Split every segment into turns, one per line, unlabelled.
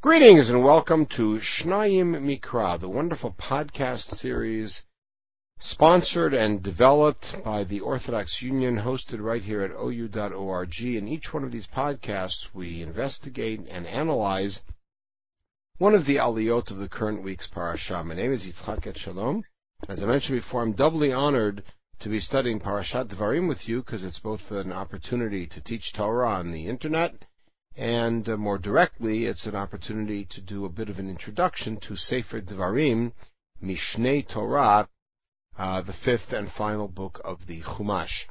Greetings and welcome to Shnayim Mikra, the wonderful podcast series sponsored and developed by the Orthodox Union, hosted right here at ou.org. In each one of these podcasts, we investigate and analyze one of the aliyot of the current week's parasha. My name is Yitzchak Etshalom. As I mentioned before, I'm doubly honored to be studying Parashat Devarim with you because it's both an opportunity to teach Torah on the internet and uh, more directly, it's an opportunity to do a bit of an introduction to Sefer Devarim, Mishneh Torah, uh, the fifth and final book of the Chumash.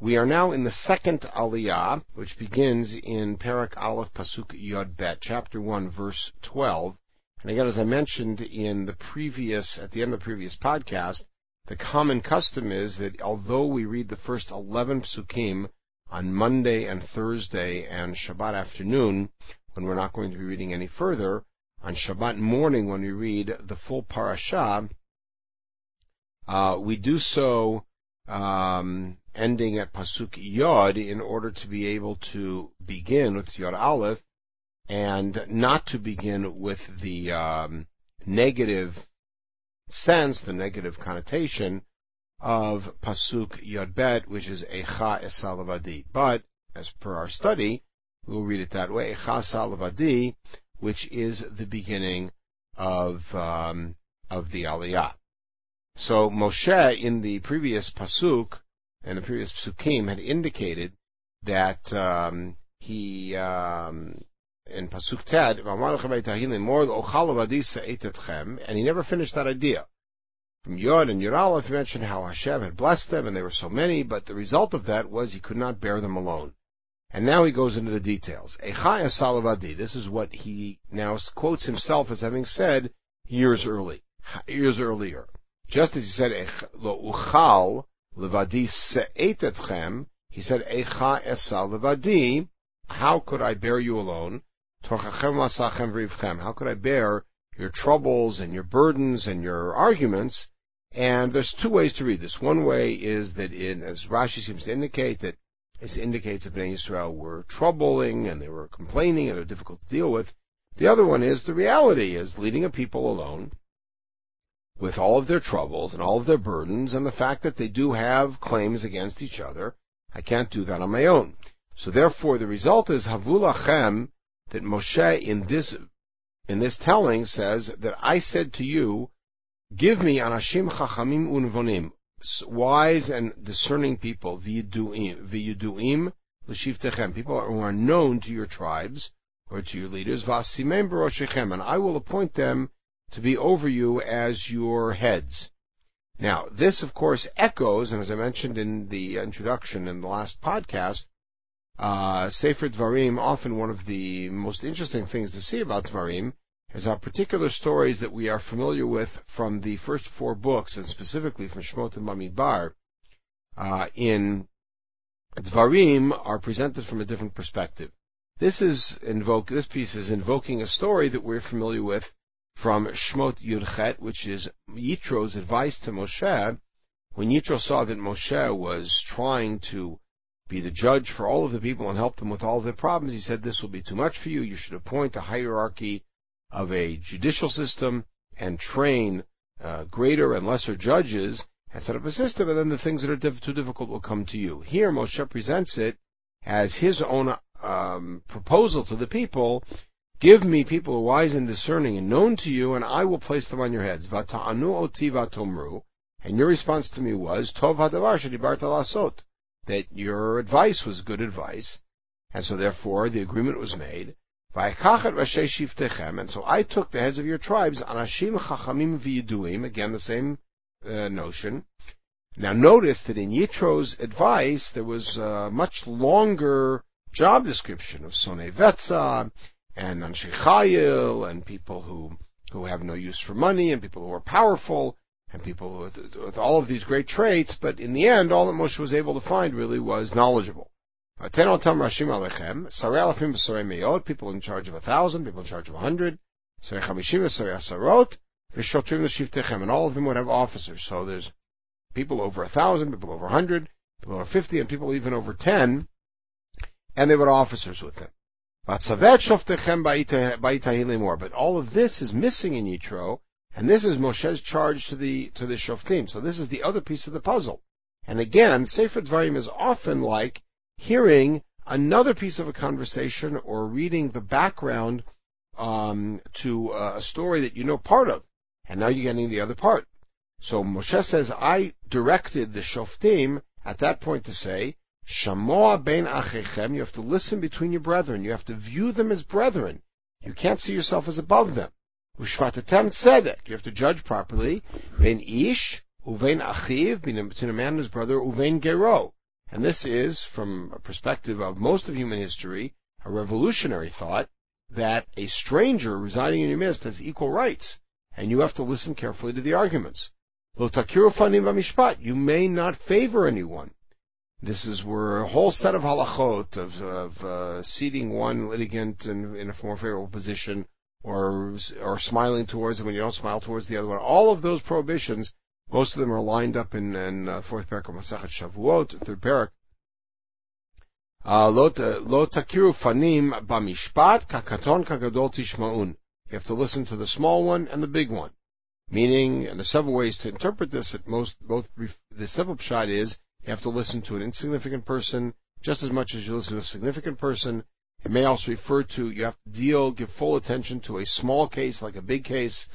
We are now in the second Aliyah, which begins in Parak Aleph Pasuk Yod Bet, chapter 1, verse 12. And again, as I mentioned in the previous, at the end of the previous podcast, the common custom is that although we read the first 11 psukim on Monday and Thursday and Shabbat afternoon, when we're not going to be reading any further, on Shabbat morning when we read the full parasha, uh, we do so um, ending at pasuk Yod in order to be able to begin with Yod Aleph and not to begin with the um, negative sense, the negative connotation of Pasuk Yod Bet, which is Echa Esalavadi. But, as per our study, we'll read it that way, Echa Esalavadi, which is the beginning of, um, of the Aliyah. So Moshe, in the previous Pasuk, and the previous Psukim, had indicated that um, he, um, in Pasuk Tet, and he never finished that idea. From Yod and Yud Aleph, mentioned how Hashem had blessed them, and they were so many, but the result of that was he could not bear them alone. And now he goes into the details. Echaya Salavadi, this is what he now quotes himself as having said years early, years earlier. Just as he said, Lo uchal levadi se'etetchem, he said, Echa esa levadi, how could I bear you alone? How could I bear your troubles and your burdens and your arguments and there's two ways to read this. One way is that, in, as Rashi seems to indicate, that this indicates that Bnei Israel were troubling and they were complaining and they're difficult to deal with. The other one is the reality is leading a people alone with all of their troubles and all of their burdens and the fact that they do have claims against each other. I can't do that on my own. So therefore the result is Havulachem that Moshe in this in this telling says that I said to you Give me anashim chachamim unvonim, wise and discerning people, v'yiduim l'shivtechem, people who are known to your tribes or to your leaders, v'asimem b'roshechem, and I will appoint them to be over you as your heads. Now, this of course echoes, and as I mentioned in the introduction in the last podcast, uh, Sefer Dvarim, often one of the most interesting things to see about Dvarim is our particular stories that we are familiar with from the first four books, and specifically from Shmot and Bamidbar, uh, in Dvarim, are presented from a different perspective. This is invoke. This piece is invoking a story that we're familiar with from Shmot Yudchet, which is Yitro's advice to Moshe. When Yitro saw that Moshe was trying to be the judge for all of the people and help them with all of their problems, he said, "This will be too much for you. You should appoint a hierarchy of a judicial system and train uh, greater and lesser judges and set up a system, and then the things that are diff- too difficult will come to you. Here, Moshe presents it as his own um, proposal to the people. Give me people who are wise and discerning and known to you, and I will place them on your heads. Vata'anu oti vatomru. And your response to me was, Tov hadavar lasot. That your advice was good advice. And so therefore the agreement was made. And so I took the heads of your tribes, Anashim Chachamim V'Yiduim, again the same uh, notion. Now notice that in Yitro's advice, there was a much longer job description of Sonei Vetza, and Anshe Chayil, and people who, who have no use for money, and people who are powerful, and people with, with all of these great traits, but in the end, all that Moshe was able to find really was knowledgeable. People in charge of a thousand, people in charge of a hundred, and all of them would have officers. So there's people over a thousand, people over a hundred, people over fifty, and people even over ten, and they would have officers with them. But all of this is missing in Yitro, and this is Moshe's charge to the to the Shoftim. So this is the other piece of the puzzle. And again, Sefer Dvarim is often like hearing another piece of a conversation or reading the background um, to uh, a story that you know part of, and now you're getting the other part. So Moshe says, I directed the Shoftim at that point to say, Shamoa ben achechem, you have to listen between your brethren. You have to view them as brethren. You can't see yourself as above them. Ushvatatem tzedek, you have to judge properly. Ben ish, uvein achiv, between a man and his brother, uvein gero. And this is, from a perspective of most of human history, a revolutionary thought that a stranger residing in your midst has equal rights, and you have to listen carefully to the arguments. You may not favor anyone. This is where a whole set of halachot of, of uh, seating one litigant in, in, a more favorable position, or or smiling towards him when you don't smile towards the other one. All of those prohibitions most of them are lined up in, in uh, fourth parak of Masachet Shavuot, third parak. Uh, lo takiru fanim b'mishpat kakaton kagadol tishmaun. You have to listen to the small one and the big one. Meaning, and there's several ways to interpret this. At most, both the simple pshat is you have to listen to an insignificant person just as much as you listen to a significant person. It may also refer to you have to deal, give full attention to a small case like a big case.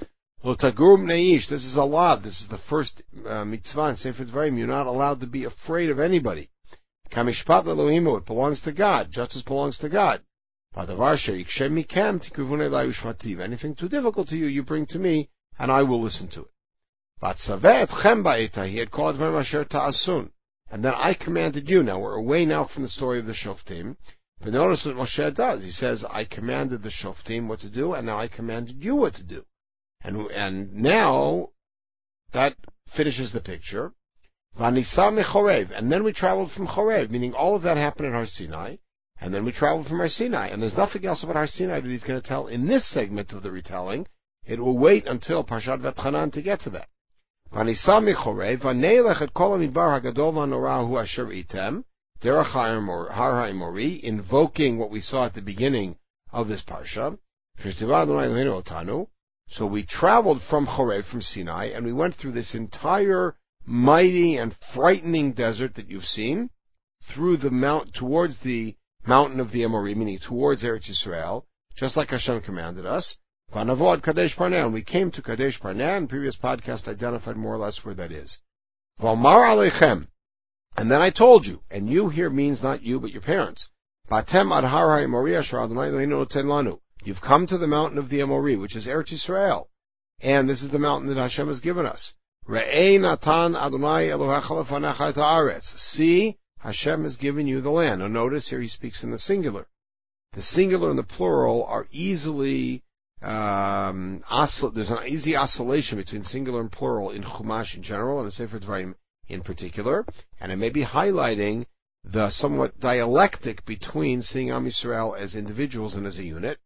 This is a law. This is the first uh, mitzvah in Sefer Dvarim. You're not allowed to be afraid of anybody. Kamishpat. It belongs to God. Justice belongs to God. Anything too difficult to you, you bring to me, and I will listen to it. He had called ta'asun. And then I commanded you. Now we're away now from the story of the Shoftim. But notice what Moshe does. He says, I commanded the Shoftim what to do, and now I commanded you what to do. And, and now, that finishes the picture. And then we traveled from Chorev, meaning all of that happened at Har Sinai. And then we traveled from Har Sinai. And there's nothing else about Har Sinai that he's going to tell in this segment of the retelling. It will wait until Parshat Vatchanan to get to that. invoking what we saw at the beginning of this parsha. So we traveled from Chorev, from Sinai, and we went through this entire mighty and frightening desert that you've seen, through the mount, towards the mountain of the Amorim, meaning towards Eretz Yisrael, just like Hashem commanded us. Vanavod Kadesh Barnea, and we came to Kadesh Barnea, and previous podcast identified more or less where that is. Valmar Alechem, and then I told you, and you here means not you, but your parents. Batem ad har Moria lanu. You've come to the mountain of the Amori, which is Eretz Yisrael. And this is the mountain that Hashem has given us. See, Hashem has given you the land. Now notice here he speaks in the singular. The singular and the plural are easily, um, oscill- there's an easy oscillation between singular and plural in Chumash in general and in Sefer Dvarim in particular. And it may be highlighting the somewhat dialectic between seeing Am Yisrael as individuals and as a unit,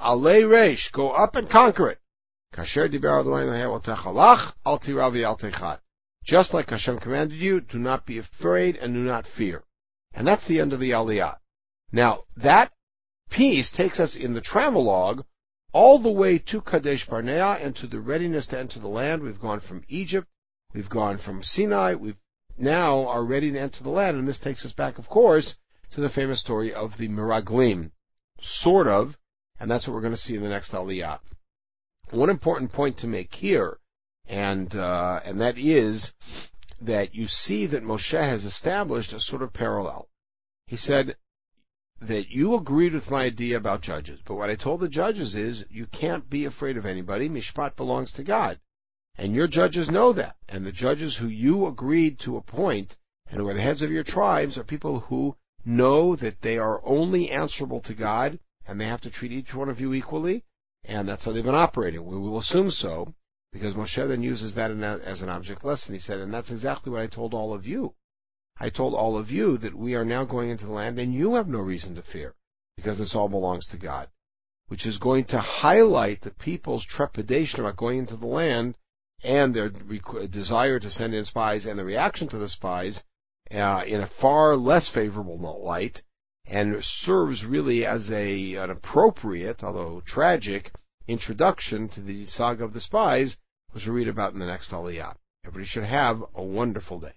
Alei reish, go up and conquer it. Just like Hashem commanded you, do not be afraid and do not fear. And that's the end of the Aliyah. Now, that piece takes us in the travelogue all the way to Kadesh Barnea and to the readiness to enter the land. We've gone from Egypt, we've gone from Sinai, we've now are ready to enter the land, and this takes us back, of course, to the famous story of the Meraglim. Sort of, and that's what we're going to see in the next Aliyah. One important point to make here, and uh, and that is that you see that Moshe has established a sort of parallel. He said that you agreed with my idea about judges, but what I told the judges is you can't be afraid of anybody. Mishpat belongs to God. And your judges know that. And the judges who you agreed to appoint and who are the heads of your tribes are people who know that they are only answerable to God and they have to treat each one of you equally, and that's how they've been operating. We will assume so, because Moshe then uses that as an object lesson. He said, and that's exactly what I told all of you. I told all of you that we are now going into the land and you have no reason to fear, because this all belongs to God. Which is going to highlight the people's trepidation about going into the land and their desire to send in spies and the reaction to the spies uh, in a far less favorable light and serves really as a an appropriate, although tragic, introduction to the saga of the spies, which we'll read about in the next Aliyah. Everybody should have a wonderful day.